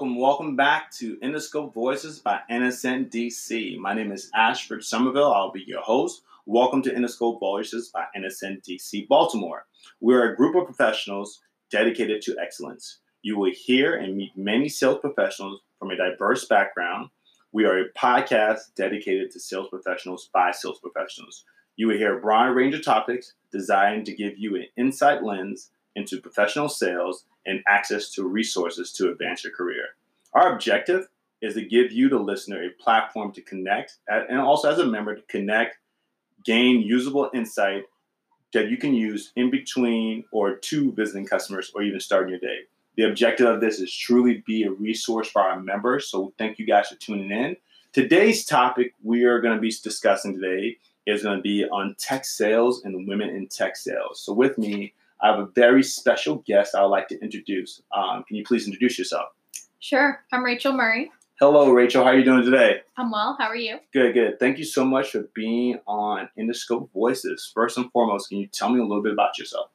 welcome, welcome back to Interscope Voices by NSN DC. My name is Ashford Somerville. I'll be your host. Welcome to Interscope Voices by NSN DC Baltimore. We're a group of professionals dedicated to excellence. You will hear and meet many sales professionals from a diverse background. We are a podcast dedicated to sales professionals by sales professionals. You will hear a broad range of topics designed to give you an insight lens into professional sales and access to resources to advance your career. Our objective is to give you, the listener, a platform to connect and also as a member to connect, gain usable insight that you can use in between or to visiting customers or even starting your day. The objective of this is truly be a resource for our members. So thank you guys for tuning in. Today's topic we are going to be discussing today is going to be on tech sales and women in tech sales. So with me, I have a very special guest I would like to introduce. Um, can you please introduce yourself? Sure. I'm Rachel Murray. Hello, Rachel. How are you doing today? I'm well. How are you? Good, good. Thank you so much for being on Interscope Voices. First and foremost, can you tell me a little bit about yourself?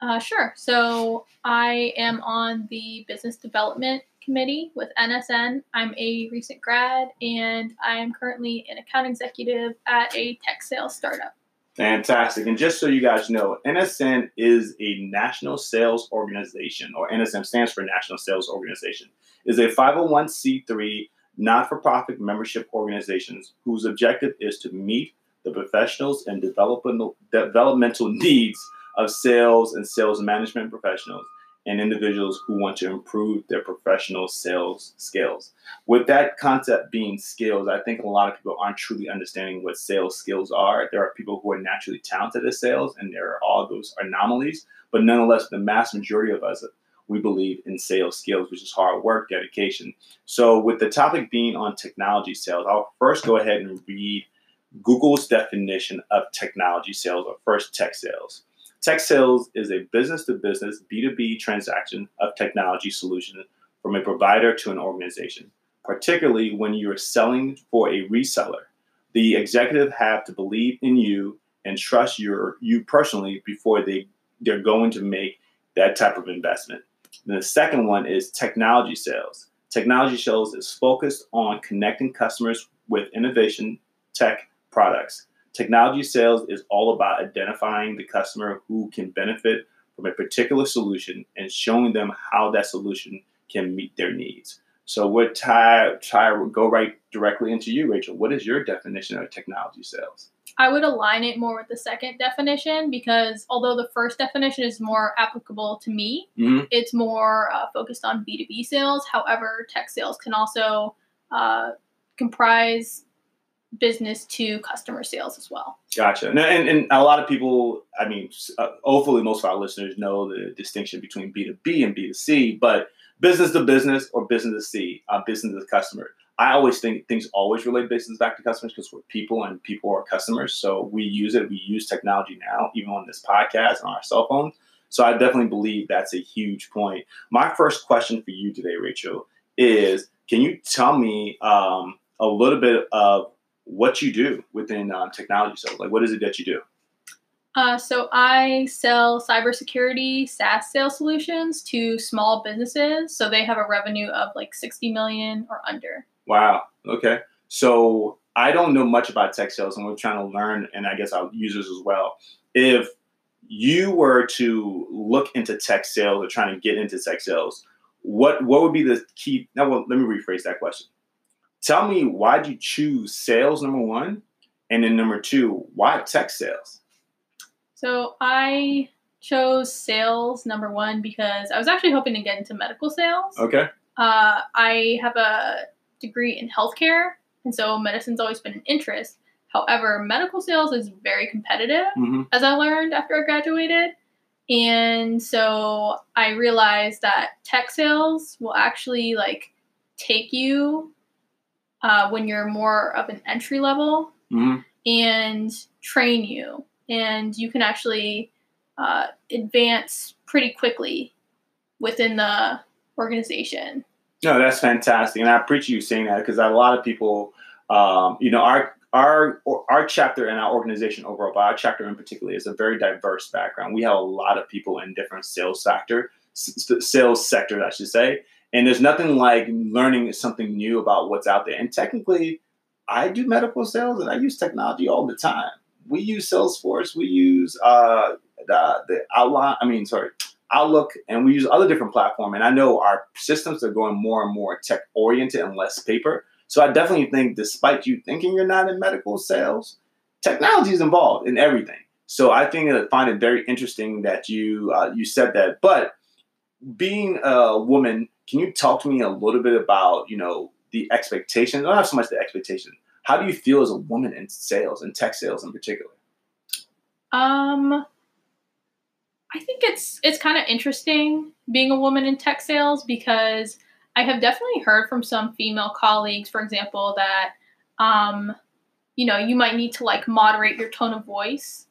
Uh, sure. So I am on the business development committee with NSN. I'm a recent grad and I am currently an account executive at a tech sales startup. Fantastic. And just so you guys know, NSN is a national sales organization, or NSN stands for National Sales Organization. is a 501c3 not for profit membership organizations whose objective is to meet the professionals and developmental needs of sales and sales management professionals and individuals who want to improve their professional sales skills. With that concept being skills, I think a lot of people aren't truly understanding what sales skills are. There are people who are naturally talented at sales, and there are all those anomalies, but nonetheless, the mass majority of us. We believe in sales skills, which is hard work, dedication. So, with the topic being on technology sales, I'll first go ahead and read Google's definition of technology sales or first tech sales. Tech sales is a business to business B2B transaction of technology solution from a provider to an organization, particularly when you're selling for a reseller. The executive have to believe in you and trust your you personally before they they're going to make that type of investment. And the second one is technology sales. Technology sales is focused on connecting customers with innovation tech products. Technology sales is all about identifying the customer who can benefit from a particular solution and showing them how that solution can meet their needs. So, what Ty, Ty go right directly into you, Rachel. What is your definition of technology sales? I would align it more with the second definition because although the first definition is more applicable to me, mm-hmm. it's more uh, focused on B2B sales. However, tech sales can also uh, comprise business to customer sales as well. Gotcha. And, and, and a lot of people, I mean, uh, hopefully most of our listeners know the distinction between B2B and B2C, but business to business or business to C, uh, business to customer. I always think things always relate business back to customers because we're people and people are customers. So we use it. We use technology now, even on this podcast on our cell phones. So I definitely believe that's a huge point. My first question for you today, Rachel, is can you tell me um, a little bit of what you do within um, technology sales. Like, what is it that you do? Uh, so I sell cybersecurity SaaS sales solutions to small businesses. So they have a revenue of like 60 million or under. Wow. Okay. So I don't know much about tech sales, and we're trying to learn, and I guess our users as well. If you were to look into tech sales or trying to get into tech sales, what what would be the key? Now, well, let me rephrase that question tell me why did you choose sales number one and then number two why tech sales? So i chose sales number one because i was actually hoping to get into medical sales. Okay. Uh, i have a degree in healthcare and so medicine's always been an interest. However medical sales is very competitive mm-hmm. as i learned after i graduated. And so i realized that tech sales will actually like take you uh, when you're more of an entry level mm-hmm. and train you. And you can actually uh, advance pretty quickly within the organization. No, that's fantastic, and I appreciate you saying that because a lot of people, um, you know, our our our chapter and our organization overall, but our chapter in particular, is a very diverse background. We have a lot of people in different sales sector, sales sectors, I should say, And there's nothing like learning something new about what's out there. And technically, I do medical sales and I use technology all the time. We use Salesforce, we use uh, the, the outline, I mean, sorry, Outlook, and we use other different platforms. And I know our systems are going more and more tech oriented and less paper. So I definitely think, despite you thinking you're not in medical sales, technology is involved in everything. So I think I find it very interesting that you uh, you said that. But being a woman, can you talk to me a little bit about you know the expectations? Not so much the expectation. How do you feel as a woman in sales and tech sales in particular? Um, I think it's it's kind of interesting being a woman in tech sales because I have definitely heard from some female colleagues, for example, that um, you know, you might need to like moderate your tone of voice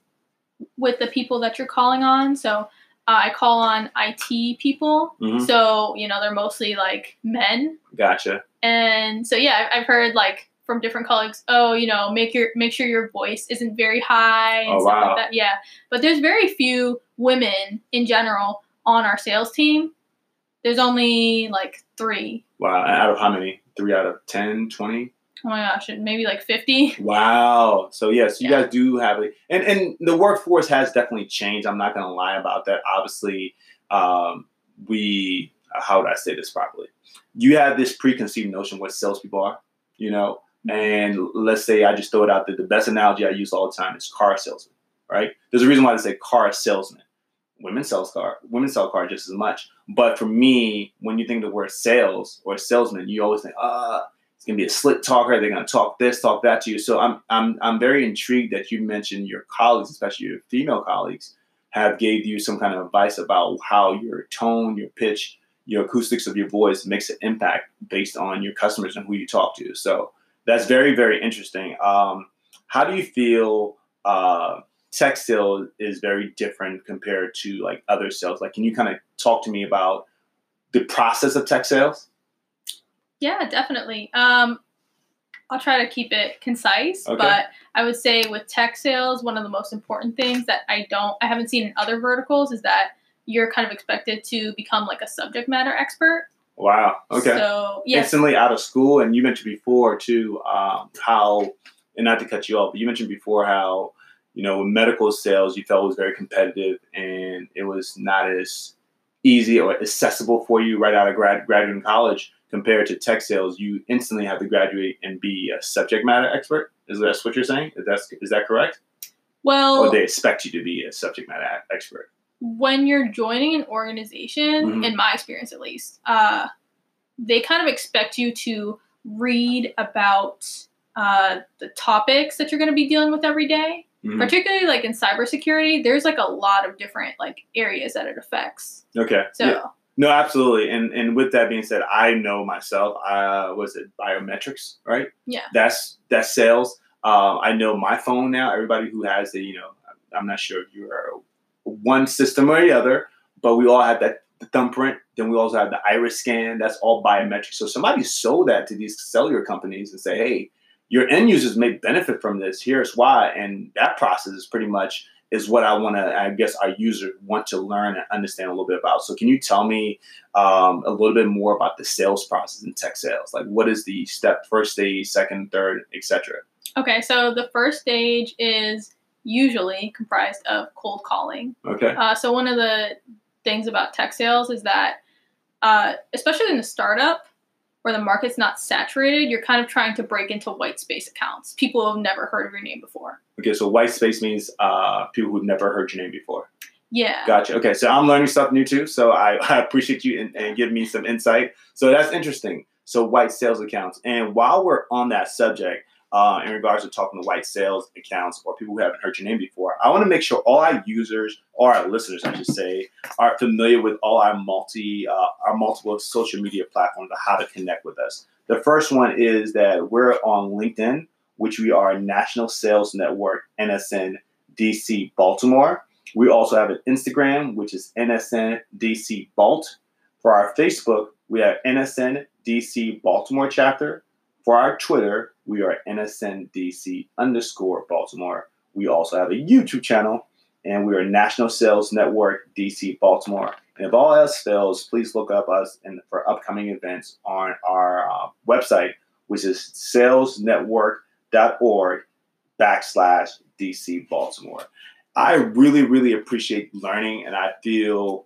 with the people that you're calling on. So uh, I call on IT people. Mm-hmm. So, you know, they're mostly like men. Gotcha. And so, yeah, I've heard like from different colleagues, oh, you know, make your make sure your voice isn't very high and oh, stuff wow. like that. Yeah. But there's very few women in general on our sales team. There's only like three. Wow. Out of how many? Three out of 10, 20? Oh my gosh, maybe like 50. Wow. So yes, you yeah. guys do have it. And and the workforce has definitely changed. I'm not gonna lie about that. Obviously, um, we how would I say this properly? You have this preconceived notion what salespeople are, you know. And let's say I just throw it out there. The best analogy I use all the time is car salesman, right? There's a reason why they say car salesman. Women sell car, women sell car just as much. But for me, when you think the word sales or salesman, you always think, ah, gonna be a slick talker. They're gonna talk this, talk that to you. So I'm I'm I'm very intrigued that you mentioned your colleagues, especially your female colleagues, have gave you some kind of advice about how your tone, your pitch, your acoustics of your voice makes an impact based on your customers and who you talk to. So that's very very interesting. Um, how do you feel? Uh, tech sales is very different compared to like other sales. Like, can you kind of talk to me about the process of tech sales? Yeah, definitely. Um, I'll try to keep it concise, okay. but I would say with tech sales, one of the most important things that I don't, I haven't seen in other verticals is that you're kind of expected to become like a subject matter expert. Wow. Okay. So yeah. Instantly out of school, and you mentioned before too um, how, and not to cut you off, but you mentioned before how you know in medical sales you felt was very competitive and it was not as easy or accessible for you right out of grad graduating college compared to tech sales, you instantly have to graduate and be a subject matter expert. Is that what you're saying? Is that is that correct? Well, or they expect you to be a subject matter expert. When you're joining an organization, mm-hmm. in my experience at least, uh, they kind of expect you to read about uh, the topics that you're going to be dealing with every day. Mm-hmm. Particularly like in cybersecurity, there's like a lot of different like areas that it affects. Okay. So yeah. No, absolutely. And and with that being said, I know myself. Uh, was it biometrics, right? Yeah. That's that's sales. Um, I know my phone now. Everybody who has the, you know, I'm not sure if you are one system or the other, but we all have that thumbprint. Then we also have the iris scan. That's all biometrics. So somebody sold that to these cellular companies and say, hey, your end users may benefit from this. Here's why. And that process is pretty much is what I want to, I guess, our users want to learn and understand a little bit about. So, can you tell me um, a little bit more about the sales process in tech sales? Like, what is the step, first stage, second, third, etc. Okay, so the first stage is usually comprised of cold calling. Okay. Uh, so one of the things about tech sales is that, uh, especially in a startup, where the market's not saturated, you're kind of trying to break into white space accounts. People who have never heard of your name before. Okay, so white space means uh, people who've never heard your name before. Yeah. Gotcha. Okay, so I'm learning stuff new too. So I, I appreciate you and, and giving me some insight. So that's interesting. So white sales accounts. And while we're on that subject, uh, in regards to talking to white sales accounts or people who haven't heard your name before, I want to make sure all our users or our listeners, I should say, are familiar with all our multi uh, our multiple social media platforms and how to connect with us. The first one is that we're on LinkedIn, which we are National Sales Network NSN DC Baltimore. We also have an Instagram, which is NSN DC Balt. For our Facebook, we have NSN DC Baltimore chapter. For our Twitter, we are NSNDC underscore Baltimore. We also have a YouTube channel, and we are National Sales Network DC Baltimore. And if all else fails, please look up us and for upcoming events on our uh, website, which is salesnetwork.org backslash DC Baltimore. I really, really appreciate learning, and I feel,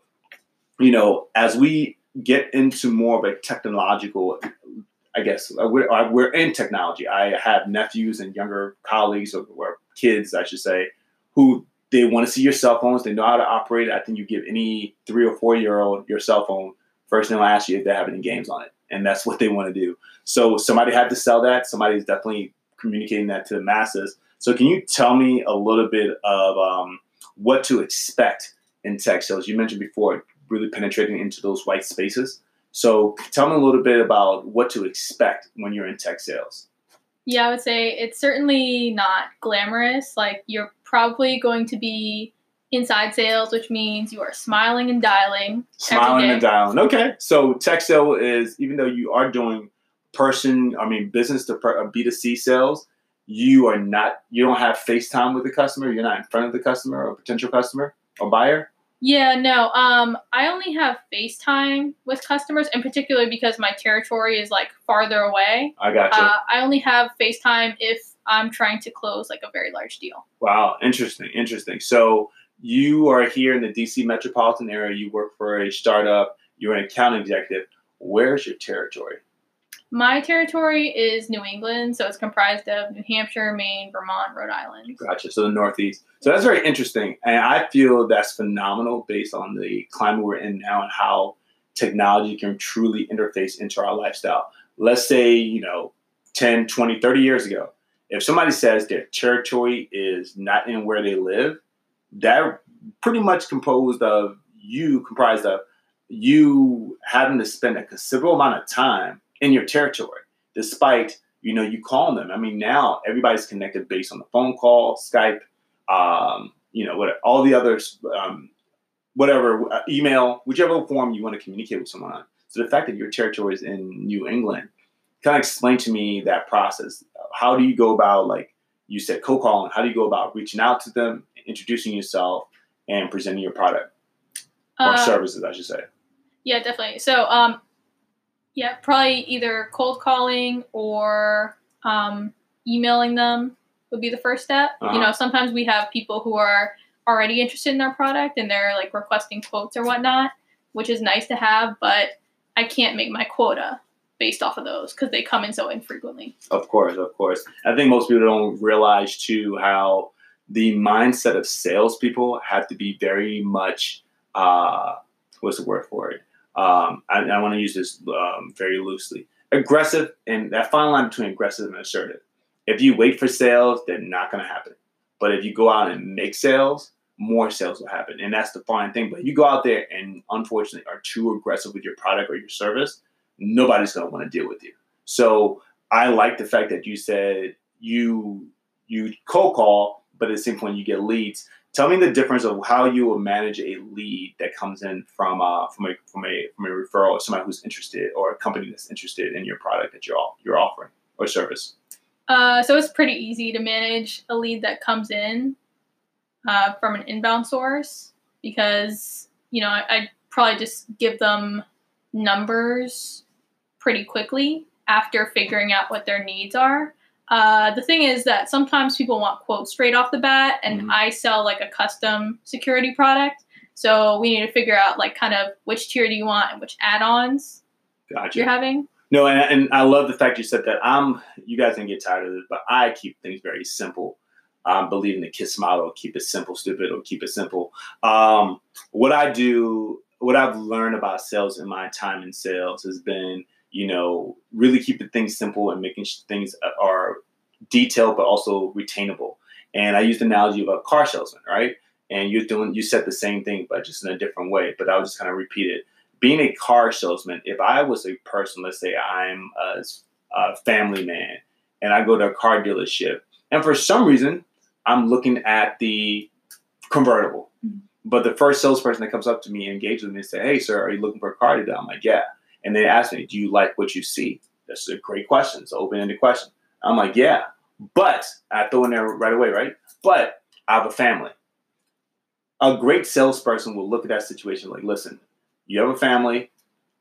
you know, as we get into more of a technological, I guess uh, we're, uh, we're in technology. I have nephews and younger colleagues, or, or kids, I should say, who they want to see your cell phones. They know how to operate it. I think you give any three or four year old your cell phone, first they'll ask you if they have any games on it. And that's what they want to do. So somebody had to sell that. Somebody's definitely communicating that to the masses. So can you tell me a little bit of um, what to expect in tech sales? You mentioned before really penetrating into those white spaces. So tell me a little bit about what to expect when you're in tech sales. Yeah, I would say it's certainly not glamorous. Like you're probably going to be inside sales, which means you are smiling and dialing. Smiling and dialing. Okay. So tech sale is even though you are doing person, I mean business to B2C uh, sales, you are not you don't have FaceTime with the customer, you're not in front of the customer or potential customer or buyer. Yeah, no. Um, I only have FaceTime with customers, in particular because my territory is like farther away. I got you. Uh, I only have FaceTime if I'm trying to close like a very large deal. Wow, interesting, interesting. So you are here in the DC metropolitan area. You work for a startup. You're an account executive. Where's your territory? My territory is New England, so it's comprised of New Hampshire, Maine, Vermont, Rhode Island. Gotcha. So the Northeast. So that's very interesting, and I feel that's phenomenal based on the climate we're in now and how technology can truly interface into our lifestyle. Let's say, you know, 10, 20, 30 years ago, if somebody says their territory is not in where they live, that pretty much composed of you comprised of you having to spend a considerable amount of time in your territory, despite you know you call them. I mean, now everybody's connected based on the phone call, Skype, um, you know, what all the others, um, whatever uh, email, whichever form you want to communicate with someone on. So the fact that your territory is in New England, kind of explain to me that process. How do you go about like you said co-calling? How do you go about reaching out to them, introducing yourself, and presenting your product or uh, services, I should say? Yeah, definitely. So um, yeah, probably either cold calling or um, emailing them would be the first step. Uh-huh. You know, sometimes we have people who are already interested in our product and they're like requesting quotes or whatnot, which is nice to have, but I can't make my quota based off of those because they come in so infrequently. Of course, of course. I think most people don't realize too how the mindset of salespeople have to be very much uh, what's the word for it? Um, I, I want to use this um, very loosely. Aggressive and that fine line between aggressive and assertive. If you wait for sales, they're not going to happen. But if you go out and make sales, more sales will happen. And that's the fine thing. But you go out there and unfortunately are too aggressive with your product or your service, nobody's going to want to deal with you. So I like the fact that you said you you cold call, but at the same point you get leads. Tell me the difference of how you will manage a lead that comes in from uh, from a from a from a referral or somebody who's interested or a company that's interested in your product that you're you're offering or service. Uh, so it's pretty easy to manage a lead that comes in uh, from an inbound source because you know I, I probably just give them numbers pretty quickly after figuring out what their needs are. Uh, the thing is that sometimes people want quotes straight off the bat, and mm-hmm. I sell like a custom security product. So we need to figure out like kind of which tier do you want and which add-ons gotcha. you're having. No, and, and I love the fact you said that. I'm you guys can get tired of this, but I keep things very simple. I um, believe in the KISS model: keep it simple, stupid, or keep it simple. Um, what I do, what I've learned about sales in my time in sales has been you know, really keeping things simple and making things are detailed but also retainable. And I used the analogy of a car salesman, right? And you're doing, you said the same thing, but just in a different way. But I will just kind of repeat it. Being a car salesman, if I was a person, let's say I'm a, a family man, and I go to a car dealership, and for some reason I'm looking at the convertible, mm-hmm. but the first salesperson that comes up to me and engages with me and say, "Hey, sir, are you looking for a car today?" I'm like, "Yeah." And they ask me, Do you like what you see? That's a great question. It's an open ended question. I'm like, Yeah. But I throw in there right away, right? But I have a family. A great salesperson will look at that situation like, Listen, you have a family,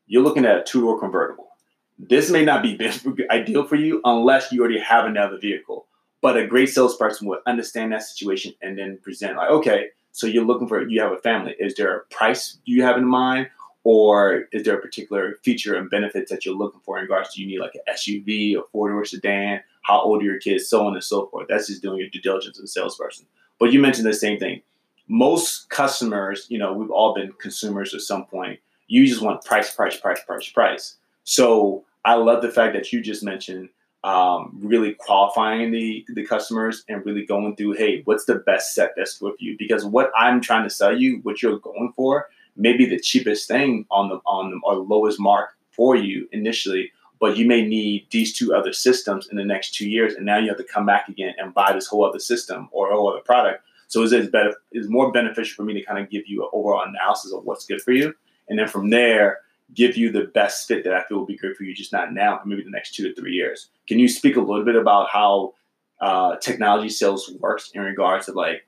you're looking at a two door convertible. This may not be ideal for you unless you already have another vehicle. But a great salesperson would understand that situation and then present like, okay, so you're looking for you have a family. Is there a price you have in mind, or is there a particular feature and benefits that you're looking for in regards to you need like an SUV, a four door sedan, how old are your kids, so on and so forth. That's just doing your due diligence as a salesperson. But you mentioned the same thing. Most customers, you know, we've all been consumers at some point. You just want price, price, price, price, price. So I love the fact that you just mentioned um, really qualifying the the customers and really going through, hey, what's the best set that's with you? Because what I'm trying to sell you, what you're going for, may be the cheapest thing on the on the or lowest mark for you initially, but you may need these two other systems in the next two years, and now you have to come back again and buy this whole other system or whole other product. So is it better? Is more beneficial for me to kind of give you an overall analysis of what's good for you, and then from there give you the best fit that I feel will be good for you, just not now, but maybe the next two to three years. Can you speak a little bit about how uh, technology sales works in regards to like,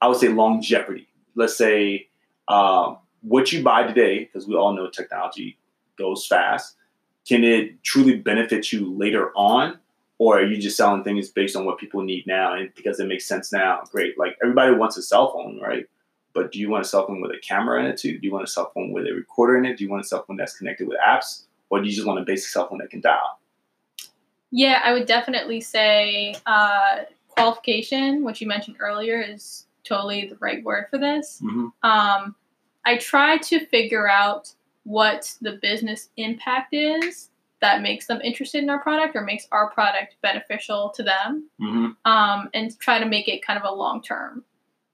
I would say longevity. Let's say uh, what you buy today, because we all know technology goes fast. Can it truly benefit you later on? Or are you just selling things based on what people need now and because it makes sense now? Great. Like everybody wants a cell phone, right? But do you want a cell phone with a camera in it too? Do you want a cell phone with a recorder in it? Do you want a cell phone that's connected with apps? Or do you just want a basic cell phone that can dial? Yeah, I would definitely say uh, qualification, which you mentioned earlier, is totally the right word for this. Mm-hmm. Um, I try to figure out what the business impact is that makes them interested in our product or makes our product beneficial to them, mm-hmm. um, and try to make it kind of a long term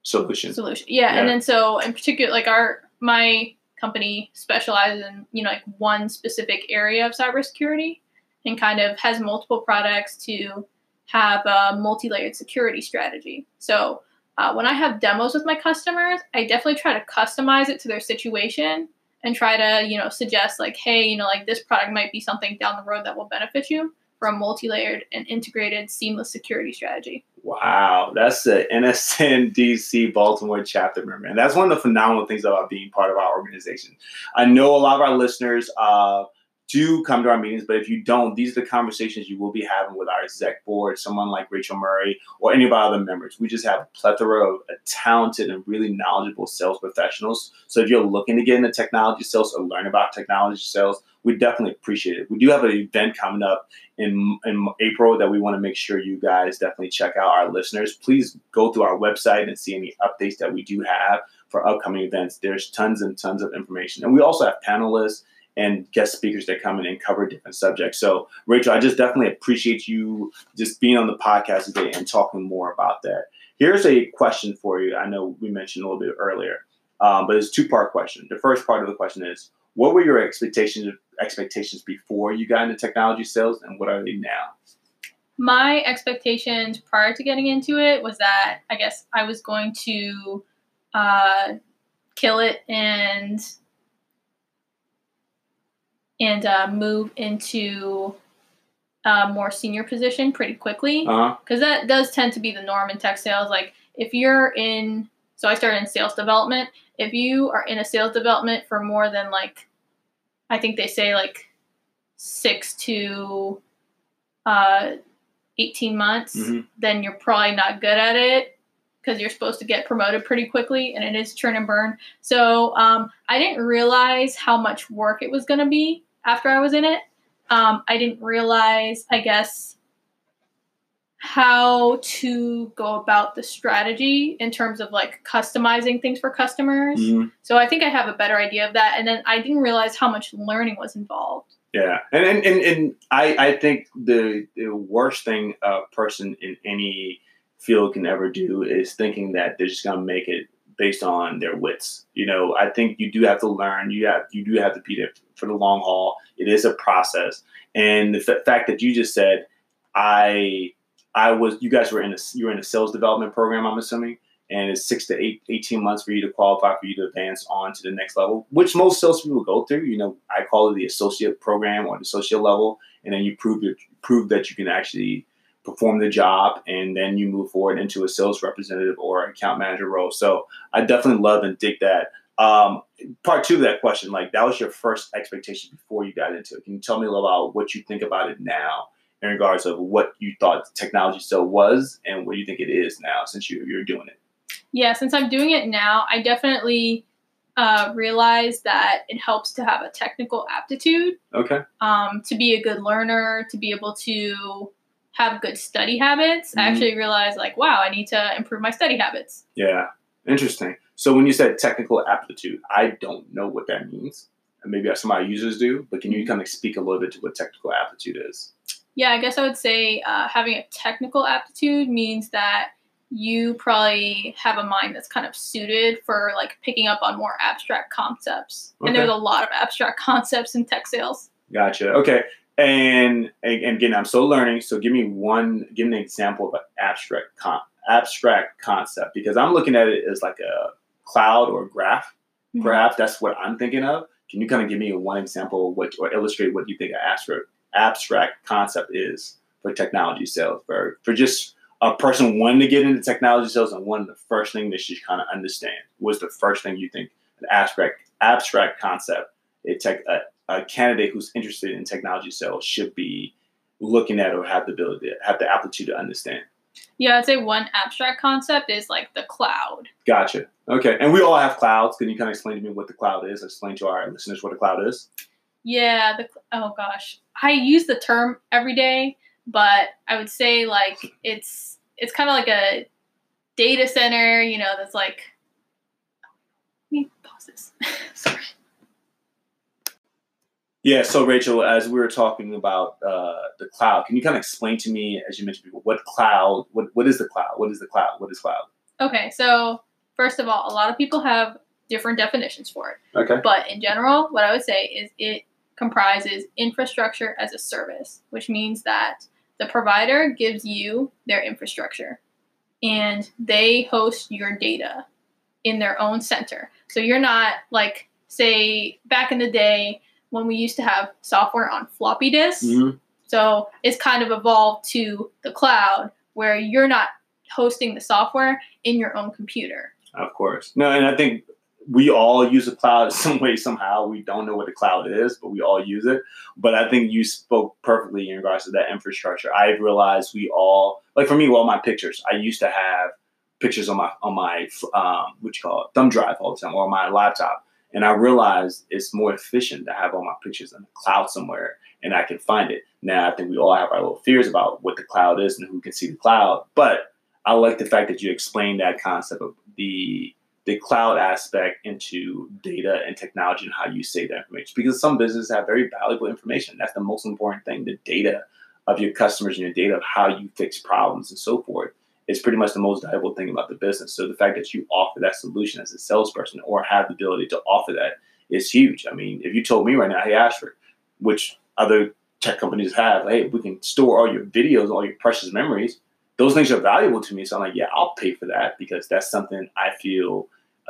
solution. Solution. Yeah. yeah. And then so in particular, like our my company specializes in you know like one specific area of cybersecurity and kind of has multiple products to have a multi-layered security strategy. So uh, when I have demos with my customers, I definitely try to customize it to their situation and try to you know suggest like, hey, you know like this product might be something down the road that will benefit you for a multi-layered and integrated seamless security strategy. Wow, that's the NSN DC Baltimore chapter and that's one of the phenomenal things about being part of our organization. I know a lot of our listeners uh, do come to our meetings, but if you don't, these are the conversations you will be having with our exec board, someone like Rachel Murray or any of our other members. We just have a plethora of uh, talented and really knowledgeable sales professionals. So if you're looking to get into technology sales or learn about technology sales, we definitely appreciate it. We do have an event coming up in, in April that we want to make sure you guys definitely check out. Our listeners, please go through our website and see any updates that we do have for upcoming events. There's tons and tons of information. And we also have panelists and guest speakers that come in and cover different subjects. So, Rachel, I just definitely appreciate you just being on the podcast today and talking more about that. Here's a question for you. I know we mentioned a little bit earlier, um, but it's two part question. The first part of the question is what were your expectations expectations before you got into technology sales, and what are they now? My expectations prior to getting into it was that I guess I was going to uh, kill it and and uh, move into a more senior position pretty quickly because uh-huh. that does tend to be the norm in tech sales. Like if you're in, so I started in sales development. If you are in a sales development for more than like I think they say like six to uh, 18 months, mm-hmm. then you're probably not good at it because you're supposed to get promoted pretty quickly and it is churn and burn. So um, I didn't realize how much work it was going to be after I was in it. Um, I didn't realize, I guess, how to go about the strategy in terms of like customizing things for customers. Mm-hmm. So I think I have a better idea of that. And then I didn't realize how much learning was involved. Yeah, and and and, and I I think the the worst thing a person in any field can ever do is thinking that they're just gonna make it based on their wits. You know, I think you do have to learn. You have you do have to be there for the long haul. It is a process, and the f- fact that you just said I I was you guys were in a you were in a sales development program, I'm assuming, and it's six to eight, 18 months for you to qualify for you to advance on to the next level, which most sales people go through. You know, I call it the associate program or the associate level, and then you prove you prove that you can actually perform the job, and then you move forward into a sales representative or account manager role. So I definitely love and dig that. Um, part two of that question, like that was your first expectation before you got into it. Can you tell me a little about what you think about it now in regards of what you thought technology still was and what you think it is now since you, you're doing it? Yeah, since I'm doing it now, I definitely uh, realize that it helps to have a technical aptitude. Okay. Um, to be a good learner, to be able to have good study habits. Mm-hmm. I actually realized, like, wow, I need to improve my study habits. Yeah, interesting. So when you said technical aptitude, I don't know what that means. And maybe some of our users do, but can you mm-hmm. kind of speak a little bit to what technical aptitude is? Yeah, I guess I would say uh, having a technical aptitude means that you probably have a mind that's kind of suited for like picking up on more abstract concepts. Okay. And there's a lot of abstract concepts in tech sales. Gotcha. Okay. And, and again, I'm still learning. So give me one, give me an example of an abstract con- abstract concept because I'm looking at it as like a cloud or a graph. Mm-hmm. Perhaps that's what I'm thinking of. Can you kind of give me one example of what or illustrate what you think an abstract abstract concept is for technology sales for for just a person wanting to get into technology sales and one of the first thing they should kind of understand was the first thing you think an abstract abstract concept a tech a, a candidate who's interested in technology sales should be looking at or have the ability to, have the aptitude to understand yeah i'd say one abstract concept is like the cloud gotcha okay and we all have clouds can you kind of explain to me what the cloud is explain to our listeners what a cloud is yeah the oh gosh i use the term every day but I would say like it's it's kind of like a data center, you know, that's like. Let me pause this. Sorry. Yeah, so Rachel, as we were talking about uh, the cloud, can you kind of explain to me, as you mentioned, before, what cloud, what, what is the cloud? What is the cloud? What is cloud? Okay, so first of all, a lot of people have different definitions for it. Okay. But in general, what I would say is it comprises infrastructure as a service, which means that the provider gives you their infrastructure and they host your data in their own center. So you're not like, say, back in the day when we used to have software on floppy disks. Mm-hmm. So it's kind of evolved to the cloud where you're not hosting the software in your own computer. Of course. No, and I think we all use the cloud in some way somehow. We don't know what the cloud is, but we all use it. But I think you spoke perfectly in regards to that infrastructure. I've realized we all like for me, all my pictures. I used to have pictures on my on my um, what you call it thumb drive all the time or on my laptop, and I realized it's more efficient to have all my pictures in the cloud somewhere and I can find it. Now I think we all have our little fears about what the cloud is and who can see the cloud, but I like the fact that you explained that concept of the the cloud aspect into data and technology and how you save that information. Because some businesses have very valuable information. That's the most important thing. The data of your customers and your data of how you fix problems and so forth is pretty much the most valuable thing about the business. So the fact that you offer that solution as a salesperson or have the ability to offer that is huge. I mean, if you told me right now, hey Ashford, which other tech companies have, hey, we can store all your videos, all your precious memories. Those things are valuable to me. So I'm like, yeah, I'll pay for that because that's something I feel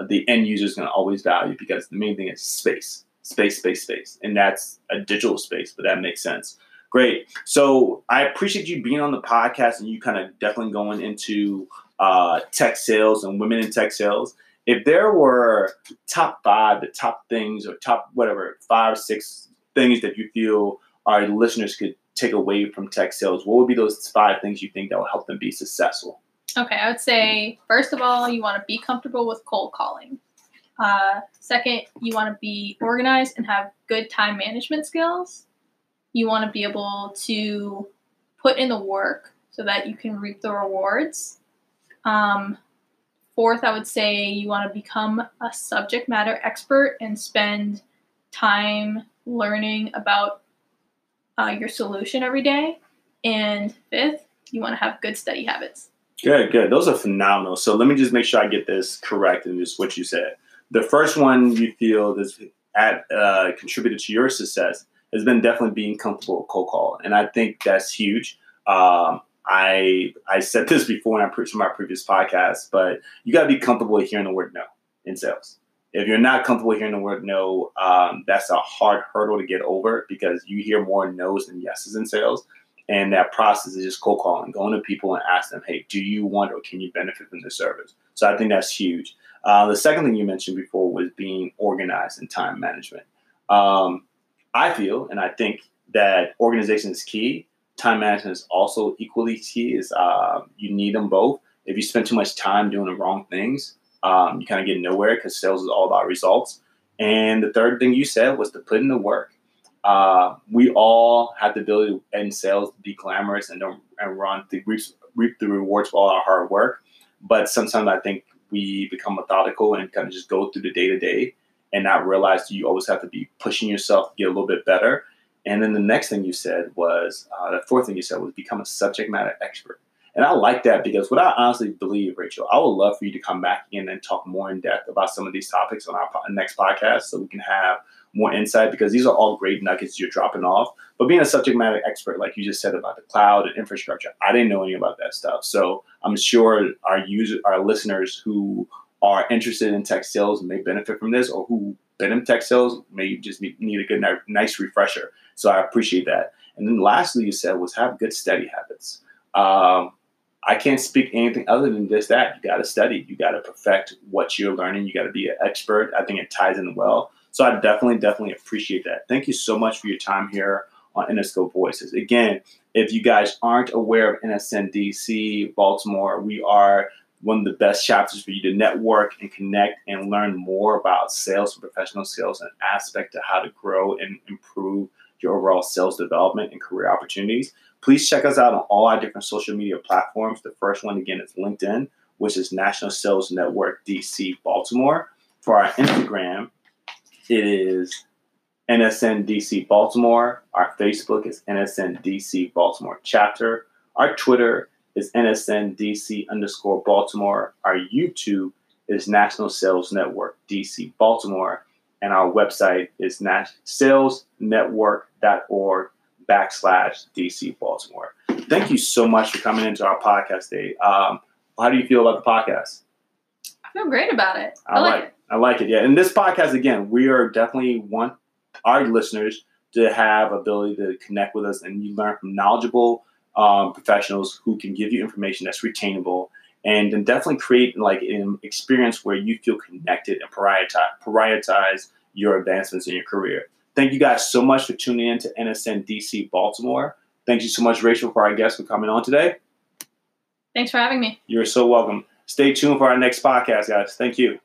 the end user is going to always value because the main thing is space, space, space, space, and that's a digital space. But that makes sense. Great. So I appreciate you being on the podcast and you kind of definitely going into uh, tech sales and women in tech sales. If there were top five, the top things or top whatever five six things that you feel our listeners could take away from tech sales, what would be those five things you think that will help them be successful? Okay, I would say first of all, you want to be comfortable with cold calling. Uh, second, you want to be organized and have good time management skills. You want to be able to put in the work so that you can reap the rewards. Um, fourth, I would say you want to become a subject matter expert and spend time learning about uh, your solution every day. And fifth, you want to have good study habits. Good, good. Those are phenomenal. So let me just make sure I get this correct and just what you said. The first one you feel has at, uh, contributed to your success has been definitely being comfortable with cold call, and I think that's huge. Um, I I said this before in my previous podcast, but you got to be comfortable hearing the word no in sales. If you're not comfortable hearing the word no, um, that's a hard hurdle to get over because you hear more no's than yeses in sales. And that process is just cold calling, going to people and ask them, hey, do you want or can you benefit from this service? So I think that's huge. Uh, the second thing you mentioned before was being organized and time management. Um, I feel and I think that organization is key. Time management is also equally key. Is uh, you need them both. If you spend too much time doing the wrong things, um, you kind of get nowhere because sales is all about results. And the third thing you said was to put in the work. Uh, we all have the ability in sales to be glamorous and don't and run to reap, reap the rewards for all our hard work. But sometimes I think we become methodical and kind of just go through the day to day and not realize you always have to be pushing yourself to get a little bit better. And then the next thing you said was uh, the fourth thing you said was become a subject matter expert. And I like that because what I honestly believe, Rachel, I would love for you to come back in and talk more in depth about some of these topics on our next podcast so we can have more insight because these are all great nuggets you're dropping off. But being a subject matter expert, like you just said about the cloud and infrastructure, I didn't know any about that stuff. So I'm sure our user, our listeners who are interested in tech sales and may benefit from this, or who been in tech sales may just need a good, nice refresher. So I appreciate that. And then lastly, you said was have good study habits. Um, I can't speak anything other than just that. You got to study. You got to perfect what you're learning. You got to be an expert. I think it ties in well. So I definitely, definitely appreciate that. Thank you so much for your time here on Interscope Voices. Again, if you guys aren't aware of NSNDC Baltimore, we are one of the best chapters for you to network and connect and learn more about sales and professional sales and aspect to how to grow and improve your overall sales development and career opportunities. Please check us out on all our different social media platforms. The first one, again, is LinkedIn, which is National Sales Network DC Baltimore. For our Instagram, it is NSN DC Baltimore. Our Facebook is NSN DC Baltimore Chapter. Our Twitter is NSN DC underscore Baltimore. Our YouTube is National Sales Network DC Baltimore and our website is salesnetwork.org backslash DC Baltimore. Thank you so much for coming into our podcast day. Um, how do you feel about the podcast? I feel great about it. I, I like, like it. I like it. Yeah. And this podcast, again, we are definitely want our listeners to have ability to connect with us and you learn from knowledgeable um, professionals who can give you information that's retainable and then definitely create like an experience where you feel connected and prioritize, prioritize your advancements in your career. Thank you guys so much for tuning in to NSN DC Baltimore. Thank you so much, Rachel, for our guest for coming on today. Thanks for having me. You're so welcome. Stay tuned for our next podcast, guys. Thank you.